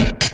Thank you.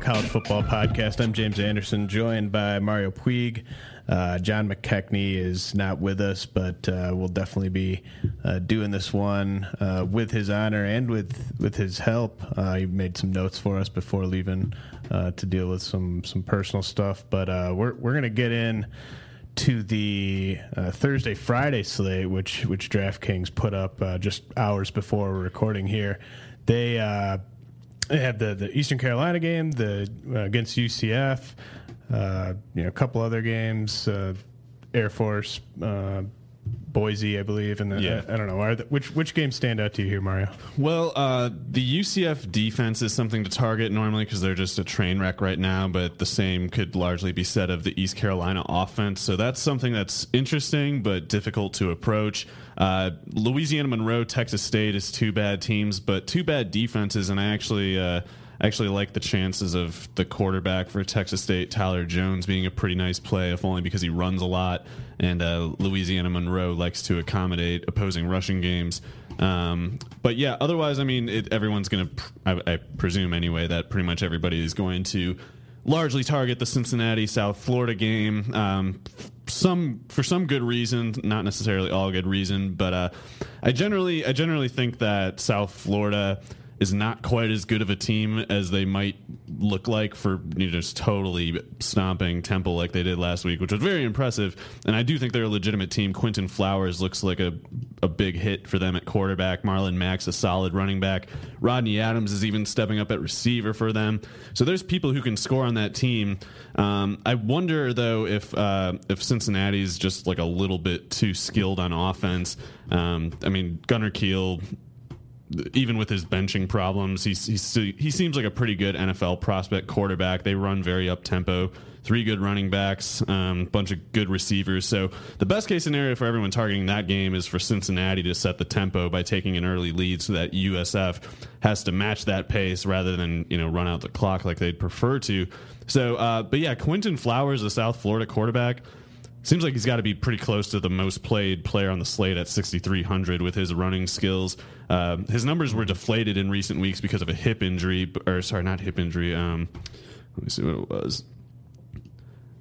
College Football Podcast. I'm James Anderson, joined by Mario Puig. Uh, John McKechnie is not with us, but uh, we'll definitely be uh, doing this one uh, with his honor and with with his help. Uh, he made some notes for us before leaving uh, to deal with some some personal stuff, but we're we're gonna get in to the uh, Thursday Friday slate, which which DraftKings put up uh, just hours before recording here. They uh, they have the, the Eastern Carolina game, the uh, against UCF, uh, you know, a couple other games, uh, Air Force, uh, Boise, I believe, and then Yeah. I, I don't know the, which which games stand out to you here, Mario. Well, uh, the UCF defense is something to target normally because they're just a train wreck right now, but the same could largely be said of the East Carolina offense. So that's something that's interesting but difficult to approach. Uh, Louisiana Monroe, Texas State is two bad teams, but two bad defenses, and I actually. Uh, actually like the chances of the quarterback for Texas State, Tyler Jones, being a pretty nice play, if only because he runs a lot, and uh, Louisiana Monroe likes to accommodate opposing rushing games. Um, but yeah, otherwise, I mean, it, everyone's going to, pr- I, I presume anyway, that pretty much everybody is going to largely target the Cincinnati South Florida game. Um, some for some good reason, not necessarily all good reason, but uh, I generally I generally think that South Florida is not quite as good of a team as they might look like for you know, just totally stomping Temple like they did last week, which was very impressive. And I do think they're a legitimate team. Quinton Flowers looks like a, a big hit for them at quarterback. Marlon Mack, a solid running back. Rodney Adams is even stepping up at receiver for them. So there's people who can score on that team. Um, I wonder though if uh, if Cincinnati's just like a little bit too skilled on offense. Um, I mean, Gunner Kiel even with his benching problems, he's, he's he seems like a pretty good NFL prospect quarterback. They run very up tempo. Three good running backs, a um, bunch of good receivers. So the best case scenario for everyone targeting that game is for Cincinnati to set the tempo by taking an early lead, so that USF has to match that pace rather than you know run out the clock like they'd prefer to. So, uh, but yeah, Quinton Flowers, the South Florida quarterback Seems like he's got to be pretty close to the most played player on the slate at 6,300 with his running skills. Uh, his numbers were deflated in recent weeks because of a hip injury, or sorry, not hip injury. Um, let me see what it was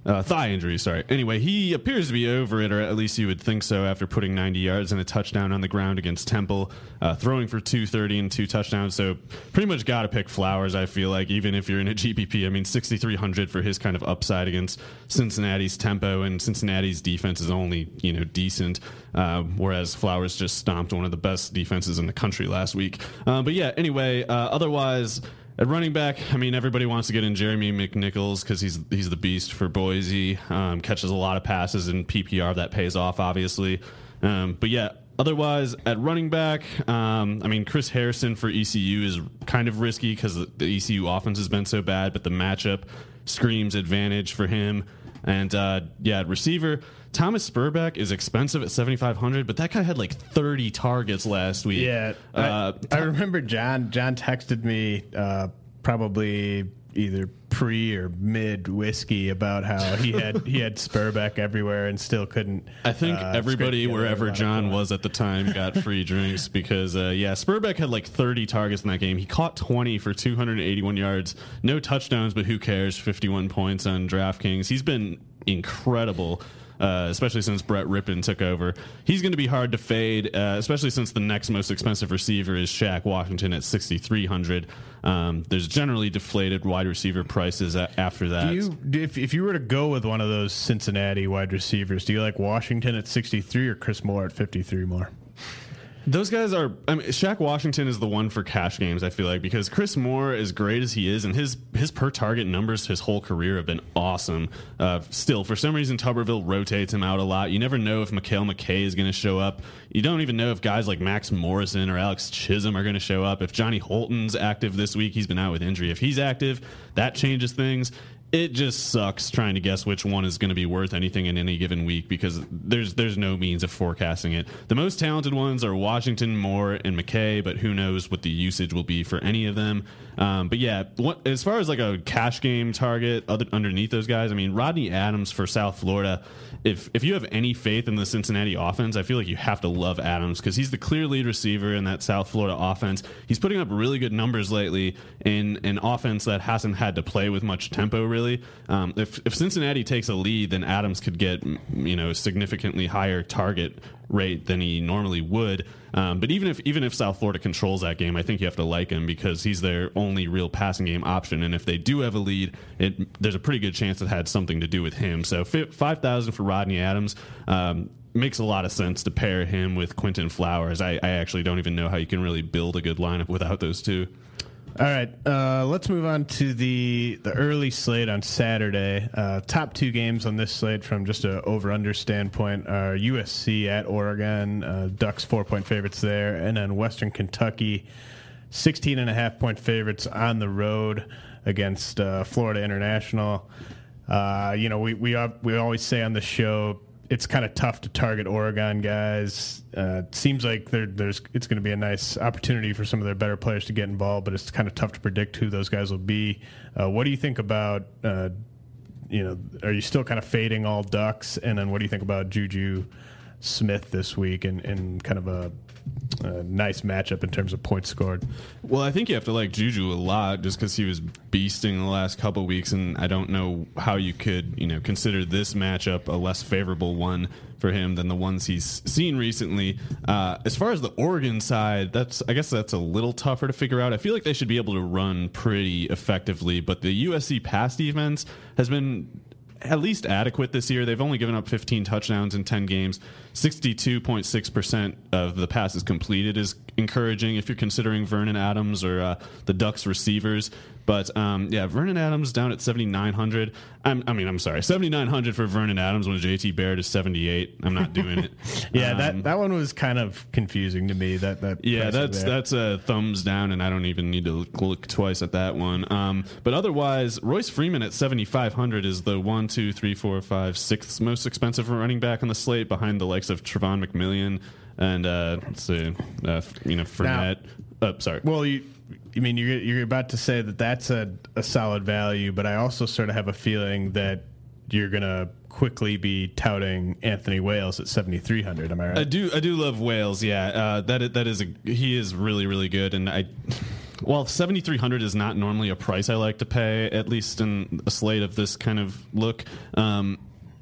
uh, thigh injury. Sorry. Anyway, he appears to be over it, or at least you would think so, after putting 90 yards and a touchdown on the ground against Temple, uh, throwing for 230 and two touchdowns. So pretty much got to pick Flowers. I feel like even if you're in a GPP, I mean 6,300 for his kind of upside against Cincinnati's tempo, and Cincinnati's defense is only you know decent, uh, whereas Flowers just stomped one of the best defenses in the country last week. Uh, but yeah, anyway, uh, otherwise. At running back, I mean, everybody wants to get in Jeremy McNichols because he's he's the beast for Boise. Um, catches a lot of passes in PPR that pays off, obviously. Um, but yeah, otherwise at running back, um, I mean, Chris Harrison for ECU is kind of risky because the ECU offense has been so bad, but the matchup screams advantage for him. And uh, yeah, receiver Thomas Sperbeck is expensive at seventy five hundred, but that guy had like thirty targets last week. Yeah, uh, I, I, remember John. John texted me uh, probably either pre or mid whiskey about how he had he had Sperbeck everywhere and still couldn't. I think uh, everybody wherever John was at the time got free drinks because uh, yeah, Sperbeck had like 30 targets in that game. He caught 20 for 281 yards, no touchdowns, but who cares? 51 points on DraftKings. He's been incredible uh, especially since Brett Rypien took over. He's going to be hard to fade, uh, especially since the next most expensive receiver is Shaq Washington at 6,300. Um, there's generally deflated wide receiver prices after that. Do you, if, if you were to go with one of those Cincinnati wide receivers, do you like Washington at 63 or Chris Moore at 53 more? Those guys are. I mean, Shaq Washington is the one for cash games. I feel like because Chris Moore, as great as he is, and his his per target numbers his whole career have been awesome. Uh, still, for some reason, Tuberville rotates him out a lot. You never know if Mekale McKay is going to show up. You don't even know if guys like Max Morrison or Alex Chisholm are going to show up. If Johnny Holton's active this week, he's been out with injury. If he's active, that changes things it just sucks trying to guess which one is going to be worth anything in any given week because there's there's no means of forecasting it. The most talented ones are Washington, Moore, and McKay, but who knows what the usage will be for any of them. Um, but yeah, what, as far as like a cash game target other, underneath those guys, I mean Rodney Adams for South Florida. If if you have any faith in the Cincinnati offense, I feel like you have to love Adams because he's the clear lead receiver in that South Florida offense. He's putting up really good numbers lately in an offense that hasn't had to play with much tempo. Really really. Um, if if Cincinnati takes a lead, then Adams could get you know significantly higher target rate than he normally would. Um, but even if even if South Florida controls that game, I think you have to like him because he's their only real passing game option. And if they do have a lead, it, there's a pretty good chance it had something to do with him. So five thousand for Rodney Adams. Um, makes a lot of sense to pair him with Quinton Flowers. I, I actually don't even know how you can really build a good lineup without those two. All right, uh, let's move on to the the early slate on Saturday. Uh, top two games on this slate from just a over under standpoint are USC at Oregon, uh, Ducks four point favorites there, and then Western Kentucky 16 and a half point favorites on the road against uh, Florida International. Uh, you know, we we we always say on the show it's kind of tough to target Oregon guys. Uh, seems like there's it's going to be a nice opportunity for some of their better players to get involved, but it's kind of tough to predict who those guys will be. Uh, what do you think about? Uh, you know, are you still kind of fading all Ducks? And then what do you think about Juju Smith this week in, in kind of a, a nice matchup in terms of points scored. Well, I think you have to like Juju a lot just because he was beasting the last couple weeks, and I don't know how you could, you know, consider this matchup a less favorable one for him than the ones he's seen recently. Uh, as far as the Oregon side, that's I guess that's a little tougher to figure out. I feel like they should be able to run pretty effectively, but the USC pass defense has been at least adequate this year. They've only given up 15 touchdowns in 10 games. 62.6% of the passes completed is encouraging if you're considering Vernon Adams or uh, the Ducks receivers. But um, yeah, Vernon Adams down at 7,900. I'm, I mean, I'm sorry, 7,900 for Vernon Adams when JT Barrett is 78. I'm not doing it. yeah, um, that, that one was kind of confusing to me. That that yeah, that's there. that's a thumbs down, and I don't even need to look, look twice at that one. Um, but otherwise, Royce Freeman at 7,500 is the one, two, three, four, five, sixth most expensive running back on the slate, behind the likes of Travon McMillian and uh, let's see, uh, you know, Fournette. Now, oh, sorry. Well, you I mean, you're you're about to say that that's a, a solid value, but I also sort of have a feeling that you're gonna quickly be touting Anthony Wales at 7300. Am I right? I do I do love Wales. Yeah, uh, that is, that is a he is really really good, and I. Well, 7300 is not normally a price I like to pay, at least in a slate of this kind of look. Um,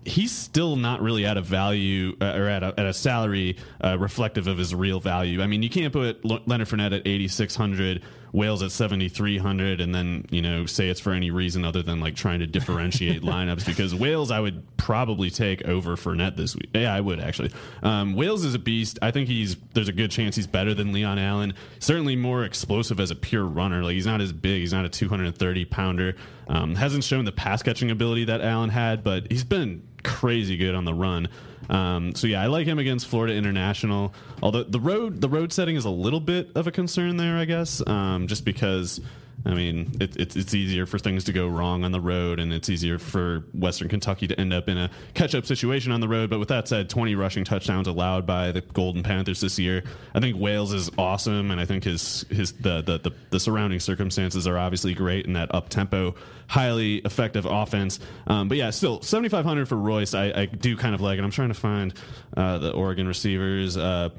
he's still not really at a value uh, or at a, at a salary uh, reflective of his real value. I mean, you can't put Leonard Fournette at 8,600, Wales at 7,300, and then, you know, say it's for any reason other than like trying to differentiate lineups because Wales I would probably take over Fournette this week. Yeah, I would actually. Um, Wales is a beast. I think he's, there's a good chance he's better than Leon Allen. Certainly more explosive as a pure runner. Like he's not as big. He's not a 230 pounder. Um, hasn't shown the pass catching ability that Allen had, but he's been crazy good on the run. Um, so yeah, I like him against Florida International. Although the road the road setting is a little bit of a concern there, I guess, um, just because I mean, it, it's it's easier for things to go wrong on the road, and it's easier for Western Kentucky to end up in a catch up situation on the road. But with that said, 20 rushing touchdowns allowed by the Golden Panthers this year. I think Wales is awesome, and I think his his the the, the, the surrounding circumstances are obviously great in that up tempo, highly effective offense. Um, but yeah, still 7,500 for Royce. I, I, do kind of like it. I'm trying to find uh, the Oregon receivers. Uh,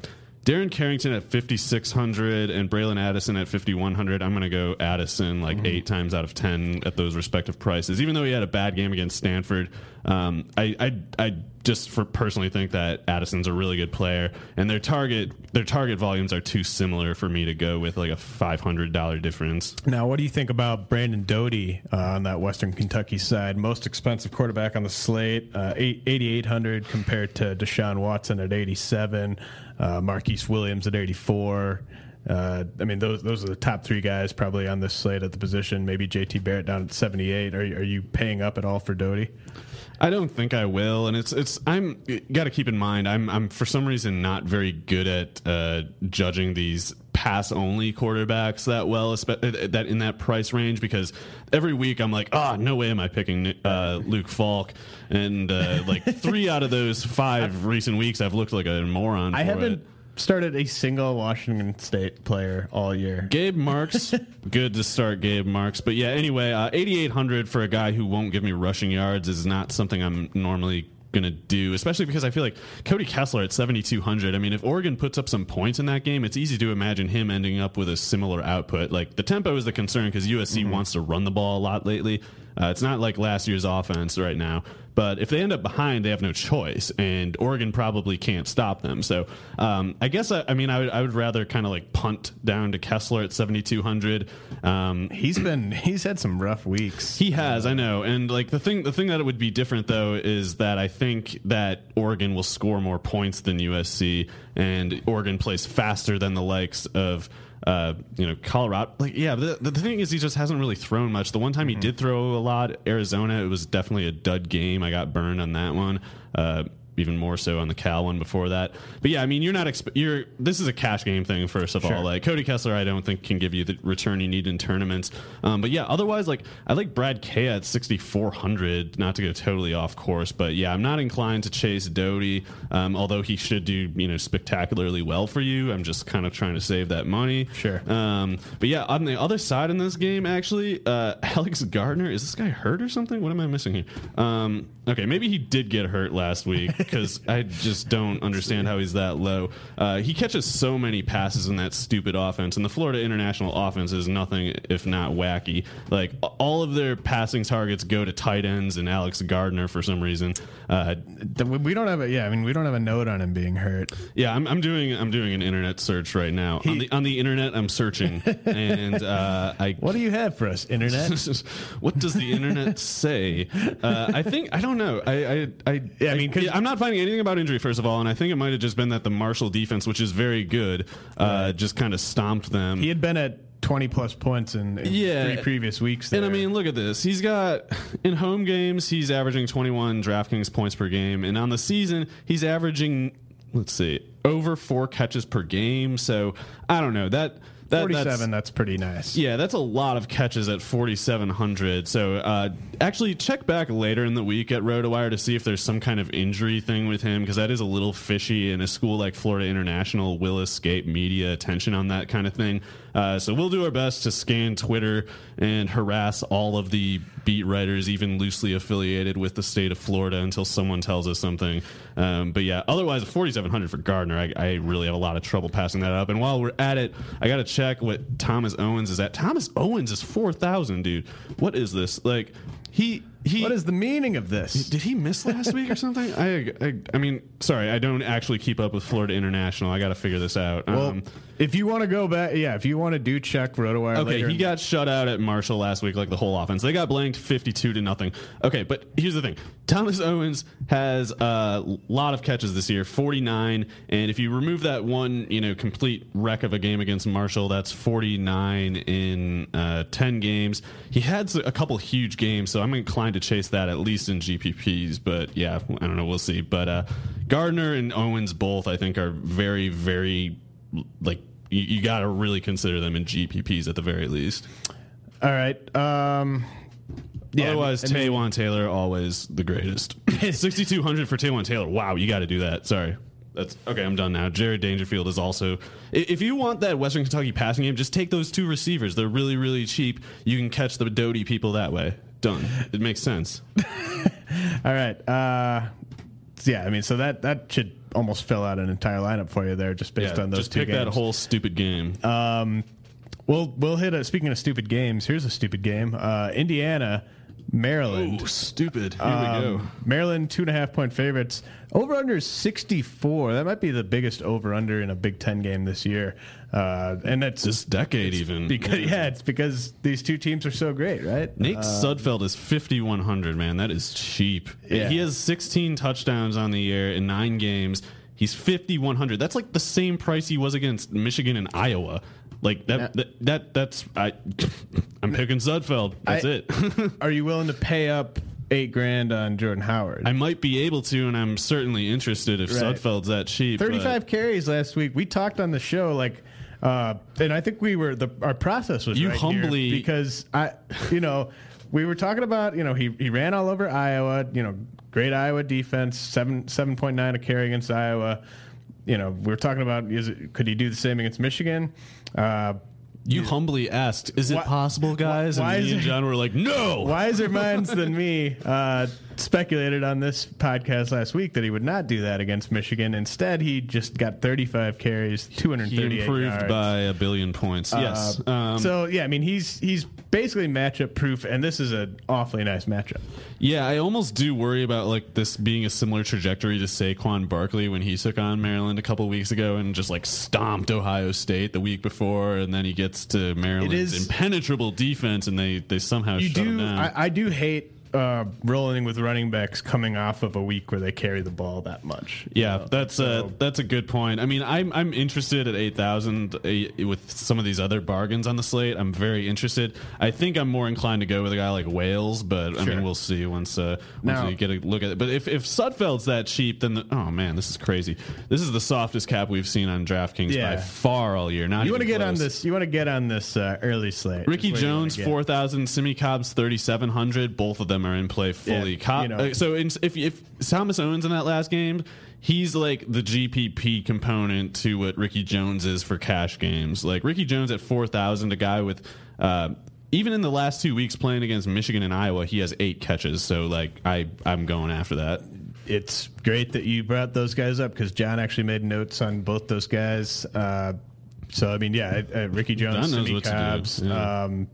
Darren Carrington at 5,600 and Bralon Addison at 5,100. I'm going to go Addison like mm-hmm. eight times out of 10 at those respective prices. Even though he had a bad game against Stanford, um, I, I, I just for personally think that Addison's a really good player, and their target their target volumes are too similar for me to go with like a five hundred dollar difference. Now, what do you think about Brandon Doughty uh, on that Western Kentucky side? Most expensive quarterback on the slate, uh, eighty eight hundred compared to Deshaun Watson at eighty seven, uh, Marquise Williams at eighty four. Uh, I mean, those those are the top three guys probably on this slate at the position. Maybe JT Barrett down at seventy eight. Are, are you paying up at all for Doughty? I don't think I will, and it's it's I'm got to keep in mind I'm I'm for some reason not very good at uh, judging these pass only quarterbacks that well uh, that in that price range because every week I'm like ah oh, no way am I picking uh, Luke Falk and uh, like three out of those five recent weeks I've looked like a moron. I haven't. It started a single Washington State player all year. Gabe Marks, good to start Gabe Marks. But yeah, anyway, uh, 8,800 for a guy who won't give me rushing yards is not something I'm normally going to do, especially because I feel like Cody Kessler at 7,200. I mean, if Oregon puts up some points in that game, it's easy to imagine him ending up with a similar output. Like the tempo is the concern because USC mm-hmm. wants to run the ball a lot lately. Uh, it's not like last year's offense right now. But if they end up behind, they have no choice, and Oregon probably can't stop them. So um, I guess I, I, mean I would, I would rather kind of like punt down to Kessler at seventy two hundred. Um, he's been he's had some rough weeks. He has, I know, and like the thing the thing that it would be different though is that I think that Oregon will score more points than USC, and Oregon plays faster than the likes of uh, you know, Colorado. Like, yeah, the, the thing is, he just hasn't really thrown much. The one time mm-hmm. he did throw a lot, Arizona, it was definitely a dud game. I got burned on that one. Uh, even more so on the Cal one before that. But yeah, I mean, you're not exp- you're this is a cash game thing first of sure. all. Like Cody Kessler, I don't think can give you the return you need in tournaments. Um, but yeah, otherwise, like I like Brad K at 6400. Not to go totally off course, but yeah, I'm not inclined to chase Doughty. Um, although he should do you know spectacularly well for you. I'm just kind of trying to save that money. Sure. Um, but yeah, on the other side in this game, actually, uh, Alex Gardner is this guy hurt or something? What am I missing here? Um, okay, maybe he did get hurt last week. Because I just don't understand how he's that low. Uh, he catches so many passes in that stupid offense, and the Florida International offense is nothing if not wacky. Like all of their passing targets go to tight ends and Alex Gardner for some reason. Uh, we don't have a yeah. I mean, we don't have a note on him being hurt. yeah, I'm, I'm doing I'm doing an internet search right now on the on the internet. I'm searching, and uh, I What do you have for us, internet? what does the internet say? Uh, I think I don't know. I I, I, Yeah, I mean, I'm not finding anything about injury first of all, and I think it might have just been that the Marshall defense, which is very good, uh, just kind of stomped them. he had been at twenty plus points in, in Yeah. three previous weeks. And I mean, look at this. He's got in home games, he's averaging 21 DraftKings points per game, and on the season, he's averaging let's see, over four catches per game. So I don't know that. That, that's- forty-seven. That's, pretty nice. Yeah, that's a lot of catches at 4,700. So uh, actually, check back later in the week at RotoWire to see if there's some kind of injury thing with him because that is a little fishy, and a school like Florida International will escape media attention on that kind of thing. Uh, so we'll do our best to scan Twitter and harass all of the beat writers, even loosely affiliated with the state of Florida, until someone tells us something. Um, but yeah, otherwise, 4,700 for Gardner, I, I really have a lot of trouble passing that up. And while we're at it, I got to check what Thomas Owens is at. Thomas Owens is 4,000, dude. What is this? Like, he. He, What is the meaning of this? did he miss last week or something? I, I I mean, sorry, I don't actually keep up with Florida International. I got to figure this out. Well, Um, if you want to go back, yeah, if you want to do check RotoWire Okay, later, he got shut out at Marshall last week, like the whole offense. They got blanked fifty-two to nothing. Okay, but here's the thing: Thomas Owens has a lot of catches this year, forty-nine, and if you remove that one, you know, complete wreck of a game against Marshall, that's forty-nine in uh, ten games. He had a couple huge games, so I'm inclined to chase that at least in GPPs. But yeah, I don't know, we'll see. But uh, Gardner and Owens both, I think, are very, very like. You, you got to really consider them in GPPs at the very least. All right. Um, yeah, Otherwise, I mean- Taywan Taylor always the greatest. Sixty two hundred for Taywan Taylor. Wow, you got to do that. Sorry. That's okay. I'm done now. Jared Dangerfield is also. If you want that Western Kentucky passing game, just take those two receivers. They're really, really cheap. You can catch the Doughty people that way. Done. It makes sense. All right. Uh, yeah, I mean, so that that should almost fill out an entire lineup for you there, just based Yeah, on those just two pick games. that whole stupid game. Um, we'll we'll hit a. Speaking of stupid games, here's a stupid game. Uh, Indiana, Maryland. oh, stupid. Here Um, we go. Maryland two and a half point favorites. Over under is sixty four. That might be the biggest over under in a Big Ten game this year. Uh, and that's This decade, even because yeah, it's because these two teams are so great, right? Nate Sudfeld is 5,100, man. That is cheap. Yeah. He has 16 touchdowns on the year in nine games. He's 5,100. That's like the same price he was against Michigan and Iowa. Like that, that, that that's I I'm picking Sudfeld. That's I- it. Are you willing to pay up eight grand on Jordan Howard? I might be able to, and I'm certainly interested if Right. Sudfeld's that cheap. but- 35 carries last week. We talked on the show like uh, and I think we were the our process was You right humbly- because I you know we were talking about you know he he ran all over Iowa you know great Iowa defense seven seven point nine a carry against Iowa you know we were talking about is it, could he do the same against Michigan uh, You humbly asked, "Is it Why- possible, guys?" why and is me and it- John were like, "No." wiser minds than me uh, speculated on this podcast last week that he would not do that against Michigan. Instead, he just got 35 carries, He 238 improved yards. by a billion points. yes. Uh, Um, so yeah, I mean he's he's basically matchup proof, and this is an awfully nice matchup. Yeah, I almost do worry about like this being a similar trajectory to Saquon Barkley when he took on Maryland a couple weeks ago and just like stomped Ohio State the week before, and then he gets to Maryland's is- impenetrable defense, and they they somehow You shut him do, down. I, I do hate uh, rolling with running backs coming off of a week where they carry the ball that much. yeah, know? that's a that's a good point. I mean, I'm I'm interested at eight thousand with some of these other bargains on the slate. I'm very interested. I think I'm more inclined to go with a guy like Wales, but I mean, we'll see once uh, once Now- we get a look at it. But if if Sudfeld's that cheap, then the, oh man, this is crazy. This is the softest cap we've seen on DraftKings Yeah. by far all year. Not You want to get on this? You want to get on this uh, early slate? Ricky is where you wanna Jones four thousand, Simmie Cobbs thirty seven hundred. Both of them are in play fully. Yeah, Cobb, you know. uh, so in, if if Thomas Owens in that last game, he's like the GPP component to what Ricky Jones is for cash games. Like Ricky Jones at four thousand, a guy with. Uh, even in the last two weeks playing against Michigan and Iowa, he has eight catches. So like I, I'm going after that. it's great that you brought those guys up because John actually made notes on both those guys. Uh, so I mean, yeah, uh, Ricky Jones, John knows Sidney what to do. Cobbs, Yeah. um,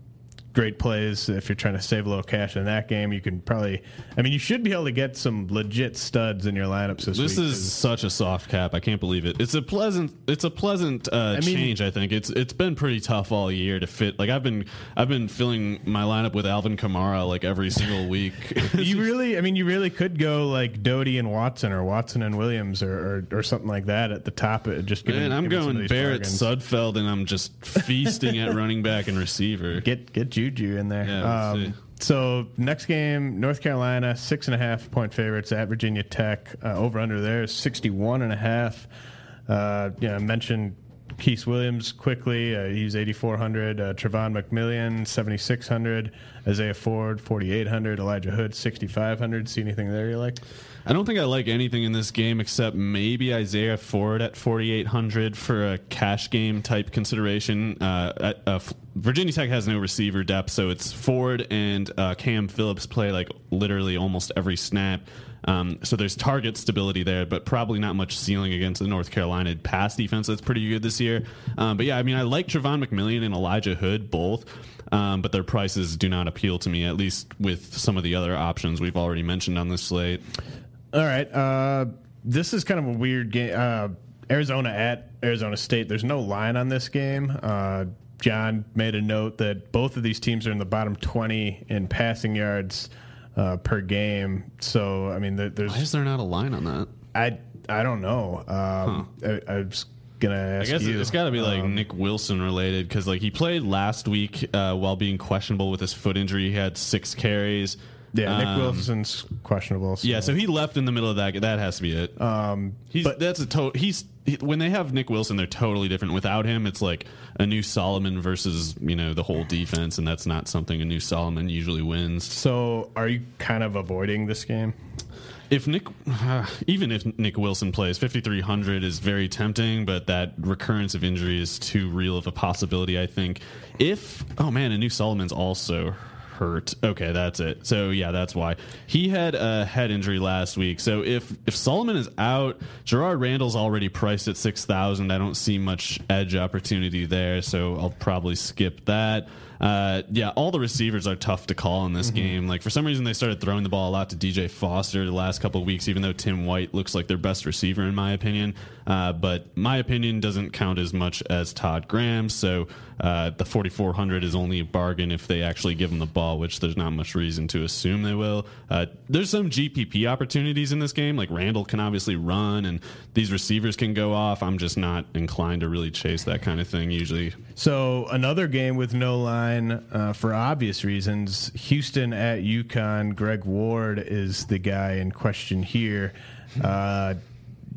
great plays. If you're trying to save a little cash in that game, you can probably. I mean, you should be able to get some legit studs in your lineups this, This is such a soft cap. I can't believe it. It's a pleasant. It's a pleasant uh, mean- change. I think it's it's been pretty tough all year to fit. Like I've been I've been filling my lineup with Alvin Kamara like every single week. you really, I mean, you really could go like Doughty and Watson or Watson and Williams or, or, or something like that at the top. uh, Just giving, Man, I'm giving some of going Barrett bargains. Sudfeld, and I'm just feasting at running back and receiver. Get get Juju in there. Yeah, um, so next game, North Carolina six and a half point favorites at Virginia Tech. Uh, over under there is sixty one and a half. Uh, you know, I mentioned Keith Williams quickly. Uh, he's eighty four hundred. Uh, Travon McMillian seventy six hundred. Isaiah Ford forty eight hundred. Elijah Hood sixty five hundred. See anything there you like? I don't think I like anything in this game except maybe Isaiah Ford at 4,800 for a cash game type consideration. Uh, at, uh, Virginia Tech has no receiver depth, so it's Ford and uh, Cam Phillips play like literally almost every snap. Um, so there's target stability there, but probably not much ceiling against the North Carolina pass defense that's pretty good this year. Um, but yeah, I mean, I like Travon McMillian and Elijah Hood both. Um, but their prices do not appeal to me, at least with some of the other options we've already mentioned on this slate. All right. Uh, this is kind of a weird game. Uh, Arizona at Arizona State. There's no line on this game. Uh, John made a note that both of these teams are in the bottom 20 in passing yards uh, per game. So, I mean, there- Why is there's. there not a line on that? I I don't know. Um, I, I was gonna I ask guess you. it's got to be like Um, Nick Wilson related because like he played last week uh, while being questionable with his foot injury. He had six carries. Yeah, Nick Um, Wilson's questionable. Yeah, so he left in the middle of that. That has to be it. Um, He's but- that's a total. He's he, when they have Nick Wilson, they're totally different. Without him, it's like Anu Solomon versus you know the whole defense, and that's not something Anu Solomon usually wins. so are you kind of avoiding this game? If Nick, uh, even if Nick Wilson plays, 5,300 is very tempting, but that recurrence of injury is too real of a possibility, I think. If, oh man, Anu Solomon's also hurt. Okay, that's it. So yeah, that's why. He had a head injury last week. So if, if Solomon is out, Jerrard Randall's already priced at 6,000. I don't see much edge opportunity there, so I'll probably skip that. Uh, yeah, all the receivers are tough to call in this game. Like for some reason, they started throwing the ball a lot to DJ Foster the last couple of weeks, even though Tim White looks like their best receiver in my opinion. Uh, but my opinion doesn't count as much as Todd Graham. So uh, the 4400 is only a bargain if they actually give him the ball, which there's not much reason to assume they will. Uh, there's some GPP opportunities in this game. Like Randall can obviously run, and these receivers can go off. I'm just not inclined to really chase that kind of thing usually. So another game with no line uh, for obvious reasons. Houston at UConn. Greg Ward is the guy in question here. Uh,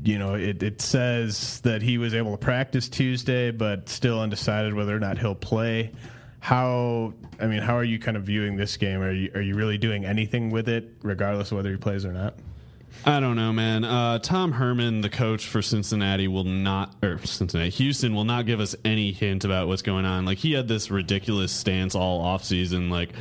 you know, it, it says that he was able to practice Tuesday, but still undecided whether or not he'll play. How I mean, how are you kind of viewing this game? Are you are you really doing anything with it, regardless of whether he plays or not? I don't know, man. Uh, Tom Herman, the coach for Cincinnati, will not, or Cincinnati, Houston will not give us any hint about what's going on. Like, he had this ridiculous stance all offseason, like,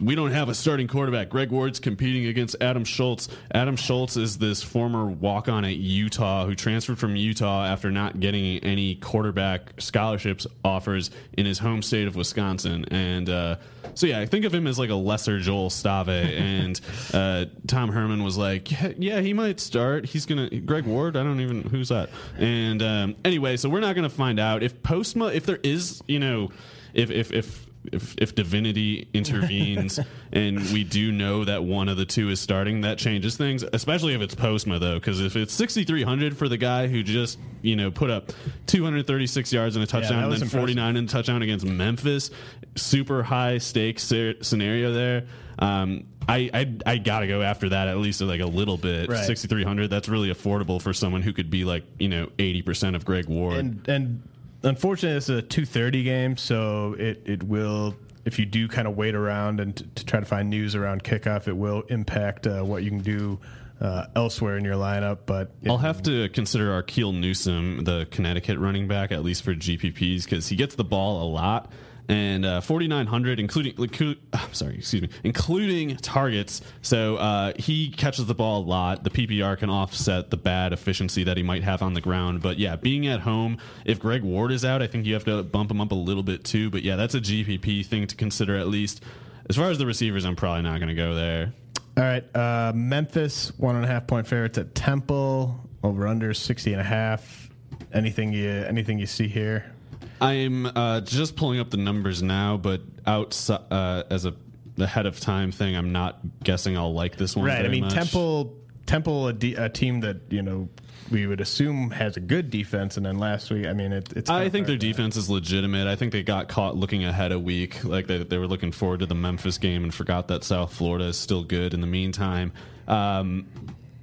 we don't have a starting quarterback. Greg Ward's competing against Adam Schultz. Adam Schultz is this former walk on at Utah who transferred from Utah after not getting any quarterback scholarships offers in his home state of Wisconsin. And uh, so, yeah, I think of him as like a lesser Joel Stave. and uh, Tom Herman was like, yeah, yeah, he might start. He's going to, Greg Ward, I don't even, who's that? And um, anyway, so we're not going to find out. If Postma, if there is, you know, if, if, if, if, if divinity intervenes and we do know that one of the two is starting, that changes things. Especially if it's Postma though, because if it's sixty three hundred for the guy who just you know put up two hundred thirty six yards and a touchdown, that and then impressive. forty nine and a touchdown against Memphis, super high stakes sce- scenario there. Um, I, I I gotta go after that at least like a little bit. Right. Sixty three hundred. That's really affordable for someone who could be like you know eighty percent of Greg Ward. and and unfortunately it's a 2.30 game so it, it will if you do kind of wait around and t- to try to find news around kickoff it will impact uh, what you can do uh, elsewhere in your lineup but I'll have to consider Arkeel Newsome, the Connecticut running back, at least for GPPs, because he gets the ball a lot. And uh, 4900 including inclu- I'm sorry excuse me including targets. So uh, he catches the ball a lot. The PPR can offset the bad efficiency that he might have on the ground. But yeah being at home if Greg Ward is out I think you have to bump him up a little bit too. But yeah that's a GPP thing to consider at least. As far as the receivers I'm probably not going to go there. All right, uh, Memphis one and a half point favorites at Temple over under 60 and a half. Anything you anything you see here? I'm uh, just pulling up the numbers now, but outside uh, as a ahead of time thing, I'm not guessing I'll like this one. Right. I mean, much. Temple Temple a, de- a team that you know we would assume has a good defense, and then last week, I mean, it, it's. I think their defense is legitimate. I think they got caught looking ahead a week, like they, they were looking forward to the Memphis game and forgot that South Florida is still good. In the meantime, um,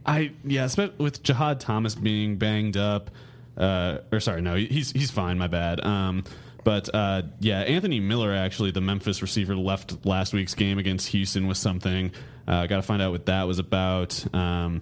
I yeah, with Jahad Thomas being banged up, uh, or sorry, no, he's he's fine. My bad. Um, but uh, yeah, Anthony Miller actually, the Memphis receiver, left last week's game against Houston with something. Uh, Got to find out what that was about. Um,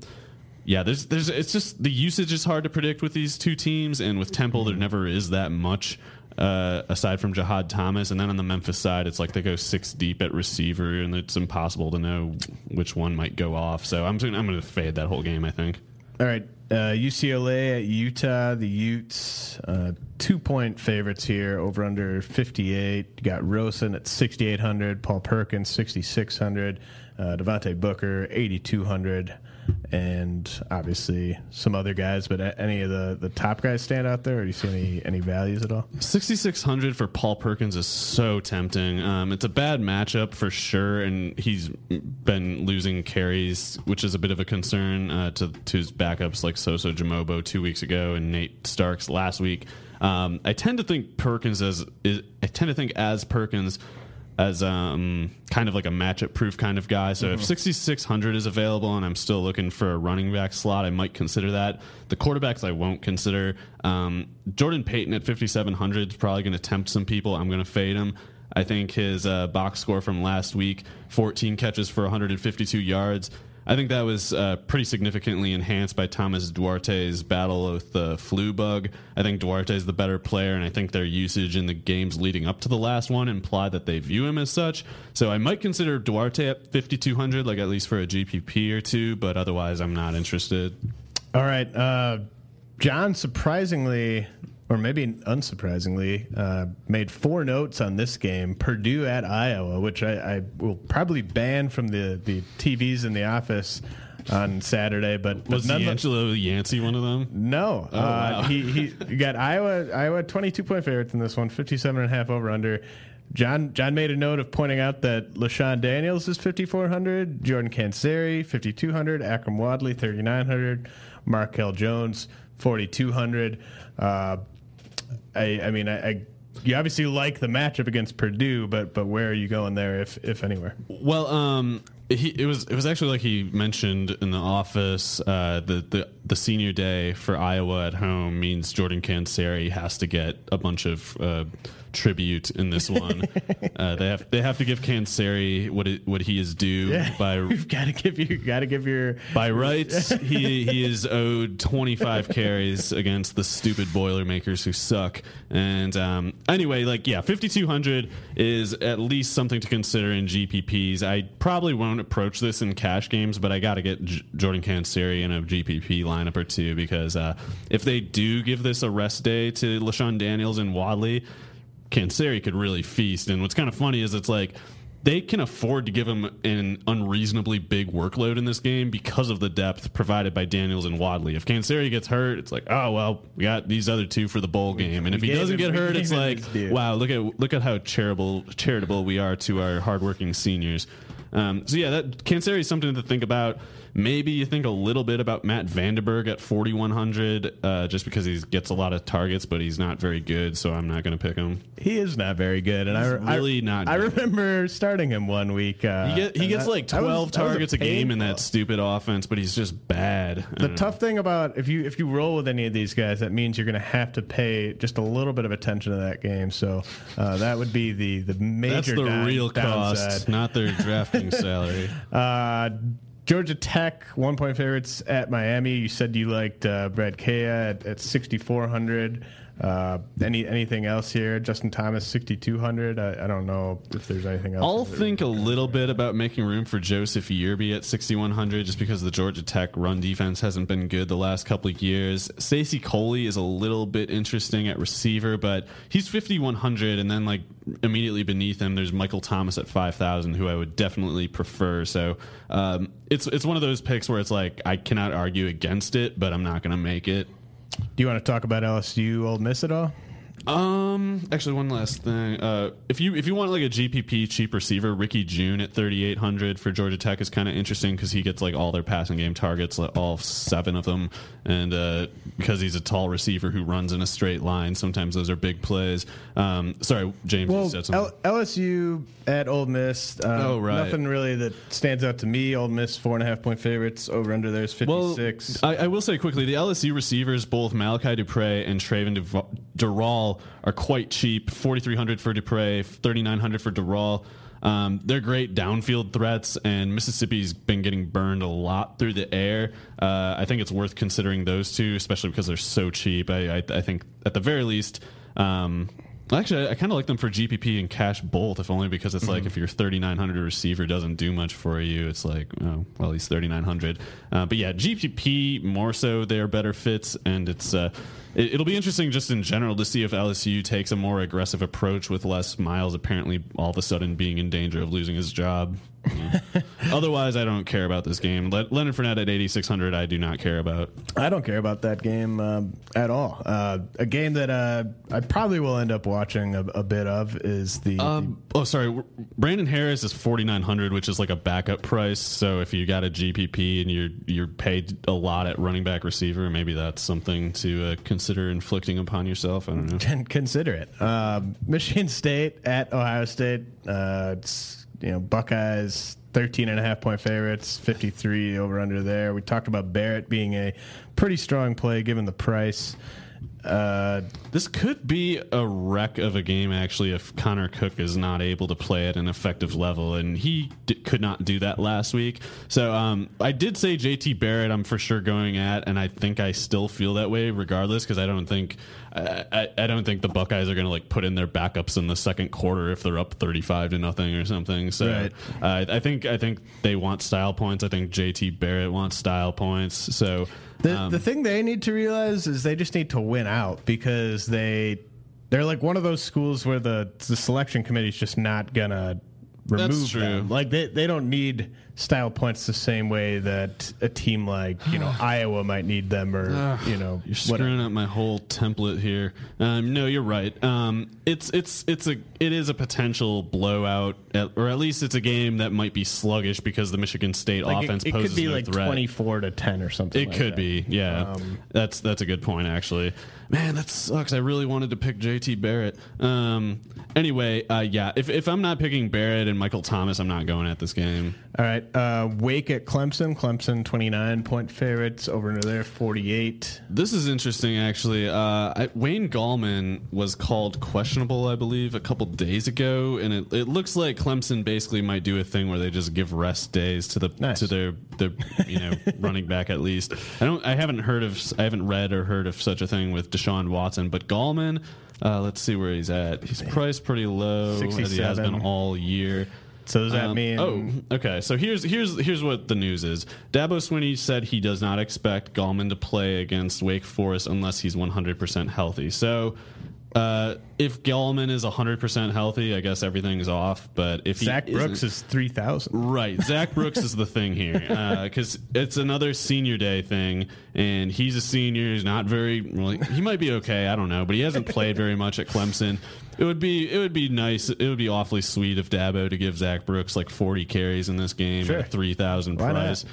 yeah, there's there's it's just the usage is hard to predict with these two teams, and with Temple there never is that much. Uh, aside from Jahad Thomas, and then on the Memphis side, it's like they go six deep at receiver, and it's impossible to know which one might go off. So I'm I'm going to fade that whole game. I think. All right, uh, UCLA at Utah. The Utes, uh, two point favorites here, over under 58. You got Rosen at 6,800, Paul Perkins, 6,600, uh, Devontae Booker, 8,200, and obviously some other guys. But any of the, the top guys stand out there, or do you see any, any values at all? 6600 for Paul Perkins is so tempting. Um, it's a bad matchup for sure, and he's been losing carries, which is a bit of a concern uh, to, to his backups like Soso Jamabo two weeks ago and Nate Starks last week. Um, I tend to think Perkins as is, I tend to think as Perkins as um, kind of like a matchup proof kind of guy. So if 6600 is available and I'm still looking for a running back slot, I might consider that. The quarterbacks I won't consider. Um, Jordan Payton at 5700 is probably going to tempt some people. I'm going to fade him. I think his uh, box score from last week 14 catches for 152 yards. I think that was uh, pretty significantly enhanced by Thomas Duarte's battle with the flu bug. I think Duarte is the better player, and I think their usage in the games leading up to the last one imply that they view him as such. So I might consider Duarte at 5,200, like at least for a GPP or two, but otherwise I'm not interested. All right, uh, John. Surprisingly, or maybe unsurprisingly, uh, made four notes on this game: Purdue at Iowa, which I, I will probably ban from the the TVs in the office on Saturday. But, but Was none- D'Angelo Yancey one of them? no, uh, wow. he he you got Iowa Iowa twenty two point favorites in this one, 57 and a half over under. John John made a note of pointing out that LeShun Daniels is 5400, Jordan Canzeri 5200, Akrum Wadley 3900, Markel Jones 4200. Uh, I I mean I, I you obviously like the matchup against Purdue, but but where are you going there if if anywhere? Well, um, he it was it was actually like he mentioned in the office. Uh, the the the senior day for Iowa at home means Jordan Canzeri has to get a bunch of uh, tribute in this one. uh, they have they have to give Canzeri what it, what he is due by You've got to give you got to give your by rights, he he is owed 25 carries against the stupid Boilermakers who suck. And um, anyway, like yeah, 5200 is at least something to consider in GPPs. I probably won't approach this in cash games, but I got to get J- Jordan Canzeri in a GPP lineup or two because uh, if they do give this a rest day to LeShun Daniels and Wadley, Canzeri could really feast. And what's kind of funny is it's like they can afford to give him an unreasonably big workload in this game because of the depth provided by Daniels and Wadley. If Canzeri gets hurt, it's like, oh well, we got these other two for the bowl game. And if he doesn't get hurt, it's like, wow, look at look at how charitable charitable we are to our hardworking seniors. Um, so yeah, that Canzeri is something to think about. Maybe you think a little bit about Matt VandeBerg at 4100, uh, just because he gets a lot of targets, but he's not very good, so I'm not going to pick him. He is not very good, and I I- really not I good. remember starting him one week. Uh, He, get, he gets that- like 12 was targets a game in that stupid offense, but he's just bad. The tough thing about if you if you roll with any of these guys, that means you're going to have to pay just a little bit of attention to that game. So uh, that would be the the major. That's the down- real cost, downside. not their drafting salary. Uh, Georgia Tech one point favorites at Miami. You said you liked uh, Brad Kaaya at, at 6400. Uh, any anything else here? Justin Thomas, 6,200. I, I don't know if there's anything else. I'll think a little bit about making room for Joseph Yearby at 6,100 just because the Georgia Tech run defense hasn't been good the last couple of years. Stacy Coley is a little bit interesting at receiver, but he's 5,100, and then like immediately beneath him, there's Michael Thomas at 5,000, who I would definitely prefer. So um, it's it's one of those picks where it's like I cannot argue against it, but I'm not going to make it. Do you want to talk about LSU Ole Miss at all? Um, actually, one last thing. Uh, if you if you want like a GPP cheap receiver, Ricky Jeune at thirty eight hundred for Georgia Tech is kind of interesting because he gets like all their passing game targets, like, all seven of them, and uh, because he's a tall receiver who runs in a straight line, sometimes those are big plays. Um, sorry, James. you Well, said something. L- LSU at Ole Miss. Uh, Oh, right. Nothing really that stands out to me. Ole Miss four and a half point favorites. Over under there's 56. Well, I, I will say quickly, the LSU receivers, both Malachi Dupre and Traven Duv- Are quite cheap. Forty three hundred for Dupre, thirty nine hundred for Dural. Um, they're great downfield threats, and Mississippi's been getting burned a lot through the air. Uh, I think it's worth considering those two, especially because they're so cheap. I, I, I think at the very least. Um, Actually, I, I kind of like them for GPP and cash both, if only because it's like if your 3900 receiver doesn't do much for you, it's like, oh, well, he's 3900. Uh, but yeah, GPP more so, they're better fits, and it's uh, it, it'll be interesting just in general to see if LSU takes a more aggressive approach with Les Miles apparently all of a sudden being in danger of losing his job. Otherwise, I don't care about this game. Le- Leonard Fournette at 8600, I do not care about. I don't care about that game um, at all. Uh, a game that uh, I probably will end up watching a, a bit of is the. Um, oh, sorry. Brandon Harris is forty nine hundred, which is like a backup price. So if you got a GPP and you're you're paid a lot at running back receiver, maybe that's something to uh, consider inflicting upon yourself. I don't know. consider it. Um, Michigan State at Ohio State. Uh, it's you know Buckeyes 13 and a half point favorites, 53 over under there. We talked about Barrett being a pretty strong play given the price. Uh, This could be a wreck of a game, actually, if Connor Cook is not able to play at an effective level, and he d- could not do that last week. So um, I did say JT Barrett, I'm for sure going at, and I think I still feel that way, regardless, because I don't think I, I, I don't think the Buckeyes are going to like put in their backups in the second quarter if they're up 35 to nothing or something. So Right. uh, I think I think they want style points. I think JT Barrett wants style points. So. The um, the thing they need to realize is they just need to win out because they they're like one of those schools where the the selection committee is just not gonna remove That's true. them. Like they they don't need style points the same way that a team like you know Iowa might need them or you know You're whatever. screwing up my whole template here. Um, no, you're right. Um, it's it's it's a it is a potential blowout, at, or at least it's a game that might be sluggish because the Michigan State Like, offense it, it poses could be no like threat. twenty four to ten or something. It like could that. be, yeah. Um, that's that's a good point, actually. Man, that sucks. I really wanted to pick JT Barrett. Um, anyway, uh, yeah. If if I'm not picking Barrett and Michael Thomas, I'm not going at this game. All right, uh, Wake at Clemson. Clemson twenty nine point favorites over under there forty eight. This is interesting, actually. Uh, I, Wayne Gallman was called questionable, I believe, a couple days ago, and it, it looks like Clemson basically might do a thing where they just give rest days to the Nice. to their their you know running back at least. I don't. I haven't heard of. I haven't read or heard of such a thing with Deshaun Watson, but Gallman. Uh, let's see where he's at. He's priced pretty low, as he has 67. been all year. So does that Um, mean? Oh, okay. So here's here's here's what the news is. Dabo Swinney said he does not expect Gallman to play against Wake Forest unless he's 100% healthy. So uh, if Gallman is 100% healthy, I guess everything's off. But if Zac Brooks three thousand. Right. Zac Brooks is the thing here because it's another senior day thing, and he's a senior. He's not very. Well, he might be okay. I don't know, but he hasn't played very much at Clemson. It would be it would be nice. It would be awfully sweet if Dabo to give Zac Brooks like forty carries in this game Sure. at a three thousand Why not?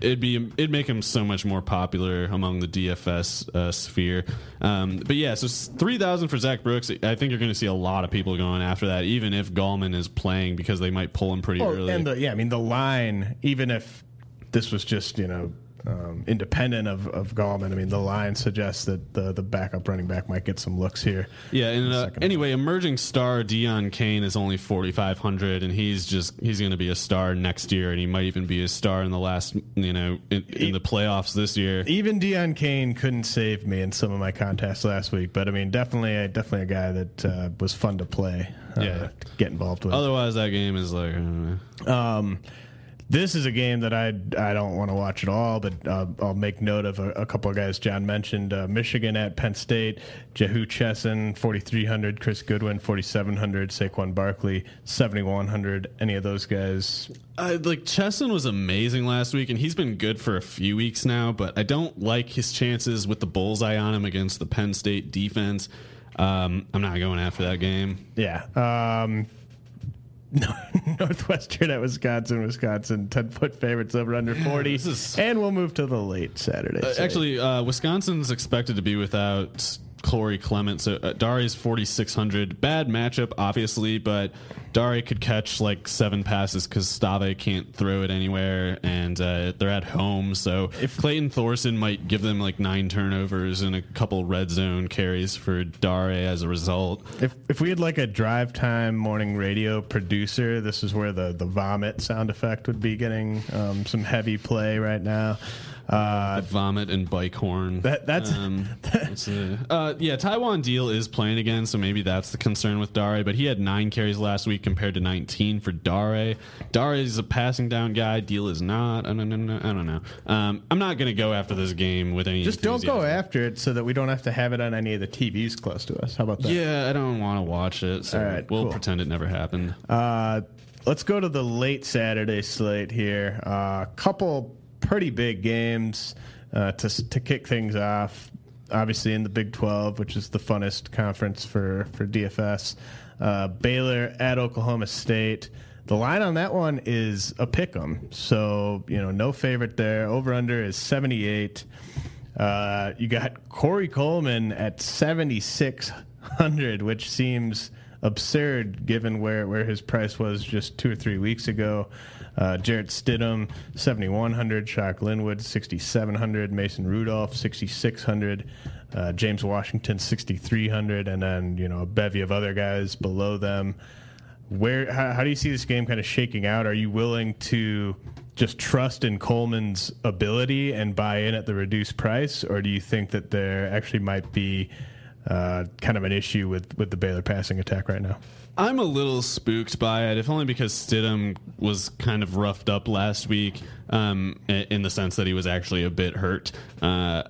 It'd be it'd make him so much more popular among the DFS uh, sphere. Um, but yeah, so three thousand for Zac Brooks. I think you're going to see a lot of people going after that, even if Gallman is playing because they might pull him pretty Well, early. and the, yeah, I mean the line. Even if this was just you know um, independent of, of Gallman. I mean, the line suggests that the the backup running back might get some looks here. Yeah, and uh, anyway, emerging star Deon Cain is only 4,500, and he's just he's going to be a star next year, and he might even be a star in the last, you know, in, in the playoffs this year. Even Deon Cain couldn't save me in some of my contests last week, but I mean, definitely, definitely a guy that uh, was fun to play. Uh, Yeah. get involved with. Otherwise, that game is like. I don't know. Um, this is a game that I I don't want to watch at all, but uh, I'll make note of a, a couple of guys John mentioned. Uh, Michigan at Penn State, Jehu Chesson, 4,300, Chris Godwin, 4,700, Saquon Barkley, 7,100. Any of those guys? Uh, like Chesson was amazing last week, and he's been good for a few weeks now. But I don't like his chances with the bullseye on him against the Penn State defense. Um, I'm not going after that game. Yeah. Um, Northwestern at Wisconsin, Wisconsin, 10 foot favorites over under 40. is- and we'll move to the late Saturday. Uh, actually, uh, Wisconsin's expected to be without Corey Clement. So uh, Dari's 4,600. Bad matchup, obviously, but Dari could catch like seven passes because Stave can't throw it anywhere, and uh, they're at home. So if Clayton Thorson might give them like nine turnovers and a couple red zone carries for Dari as a result. If if we had like a drive time morning radio producer, this is where the the vomit sound effect would be getting um, some heavy play right now. Uh, Vomit and bike horn. That- that's- um, let's uh, yeah. Taiwan Deal is playing again, so maybe that's the concern with Dare. But he had nine carries last week compared to 19 for Dare. Dare is a passing down guy. Deal is not. I don't know. I don't know. Um, I'm not going to go after this game with any. just don't go after it so that we don't have to have it on any of the TVs close to us. How about that? Yeah, I don't want to watch it. So All right, we'll cool. pretend it never happened. Uh, let's go to the late Saturday slate here. A uh, couple pretty big games uh, to to kick things off. Obviously, in the Big Twelve, which is the funnest conference for for DFS, uh, Baylor at Oklahoma State. The line on that one is a pick 'em, so you know no favorite there. Over under is seventy eight. Uh, you got Corey Coleman at 7,600, which seems absurd given where, where his price was just two or three weeks ago. Uh, Jarrett Stidham, 7,100. Shock Linwood, 6,700. Mason Rudolph, 6,600. Uh, James Washington, 6,300. And then, you know, a bevy of other guys below them where how, how do you see this game kind of shaking out? Are you willing to just trust in Coleman's ability and buy in at the reduced price, or do you think that there actually might be uh, kind of an issue with with the Baylor passing attack right now? I'm a little spooked by it, if only because Stidham was kind of roughed up last week, um, in the sense that he was actually a bit hurt. Uh,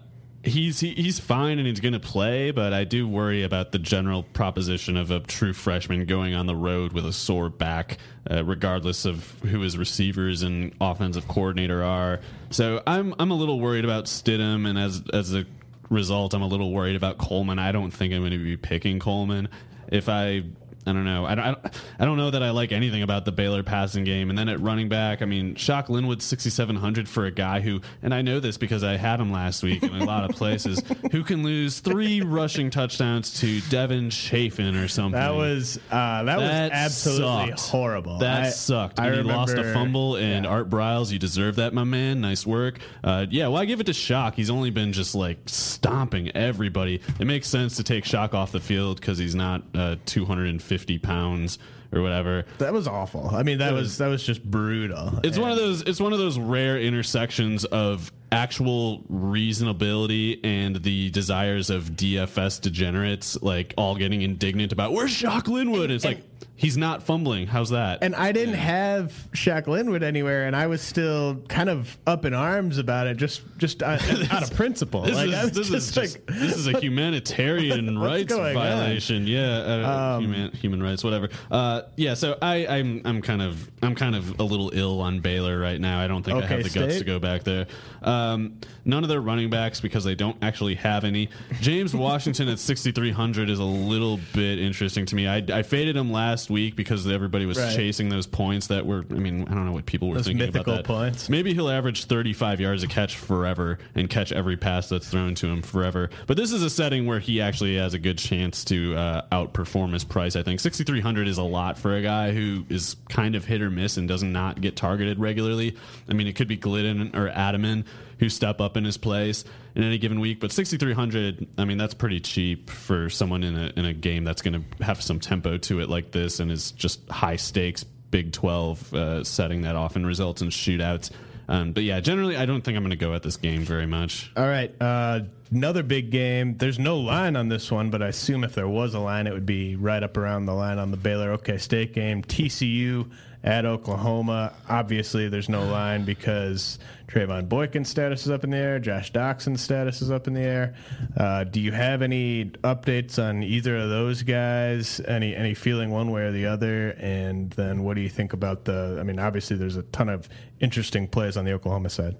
he's he, he's fine and he's going to play, but I do worry about the general proposition of a true freshman going on the road with a sore back, uh, regardless of who his receivers and offensive coordinator are. So I'm I'm a little worried about Stidham, and as as a result, I'm a little worried about Coleman. I don't think I'm going to be picking Coleman. If I I don't know. I don't, I don't- know that I like anything about the Baylor passing game. And then at running back, I mean, Shock Linwood 6,700 for a guy who, and I know this because I had him last week in a lot of places, who can lose three rushing touchdowns to Devin Chafin or something. That was uh, that, was absolutely sucked. horrible. That I- sucked. I And he lost a fumble, and yeah. Art Briles, you deserve that, my man. Nice work. Uh, yeah, well, I give it to Shock. He's only been just like stomping everybody. It makes sense to take Shock off the field because he's not uh, 250 pounds or whatever. That was awful. I mean, that was that was just brutal. It's one of those. It's one of those rare intersections of actual reasonability and the desires of DFS degenerates, like all getting indignant about where's Shock Linwood. It's like he's not fumbling. How's that? And I didn't have Shock Linwood anywhere, and I was still kind of up in arms about it, just just out, out of principle. This, like, is, I was this, is just just- this is a humanitarian what's rights going on? violation. Yeah, uh, Um, human, human rights, whatever. Uh, yeah, so I, I'm I'm kind of I'm kind of a little ill on Baylor right now. I don't think I have the guts to go back there. Um, none of their running backs because they don't actually have any. James Washington at 6,300 is a little bit interesting to me. I, I faded him last week because everybody was Right. chasing those points that were. I mean, I don't know what people were Those thinking mythical about that. points. Maybe he'll average 35 yards a catch forever and catch every pass that's thrown to him forever. But this is a setting where he actually has a good chance to uh, outperform his price. I think 6,300 is a lot for a guy who is kind of hit or miss and does not get targeted regularly. I mean, it could be Glidden or Ateman who step up in his place in any given week. But 6,300, I mean, that's pretty cheap for someone in a in a game that's going to have some tempo to it like this, and is just high stakes Big 12 uh, setting that often results in shootouts. Um, but yeah, generally, I don't think I'm going to go at this game very much. All right. Uh, another big game. There's no line on this one, but I assume if there was a line, it would be right up around the line on the Baylor OK State game. TCU at Oklahoma. Obviously, there's no line because Trevone Boykin's status is up in the air. Josh Doctson's status is up in the air. Uh, do you have any updates on either of those guys? Any any feeling one way or the other? And then what do you think about the? I mean, obviously, there's a ton of interesting plays on the Oklahoma side.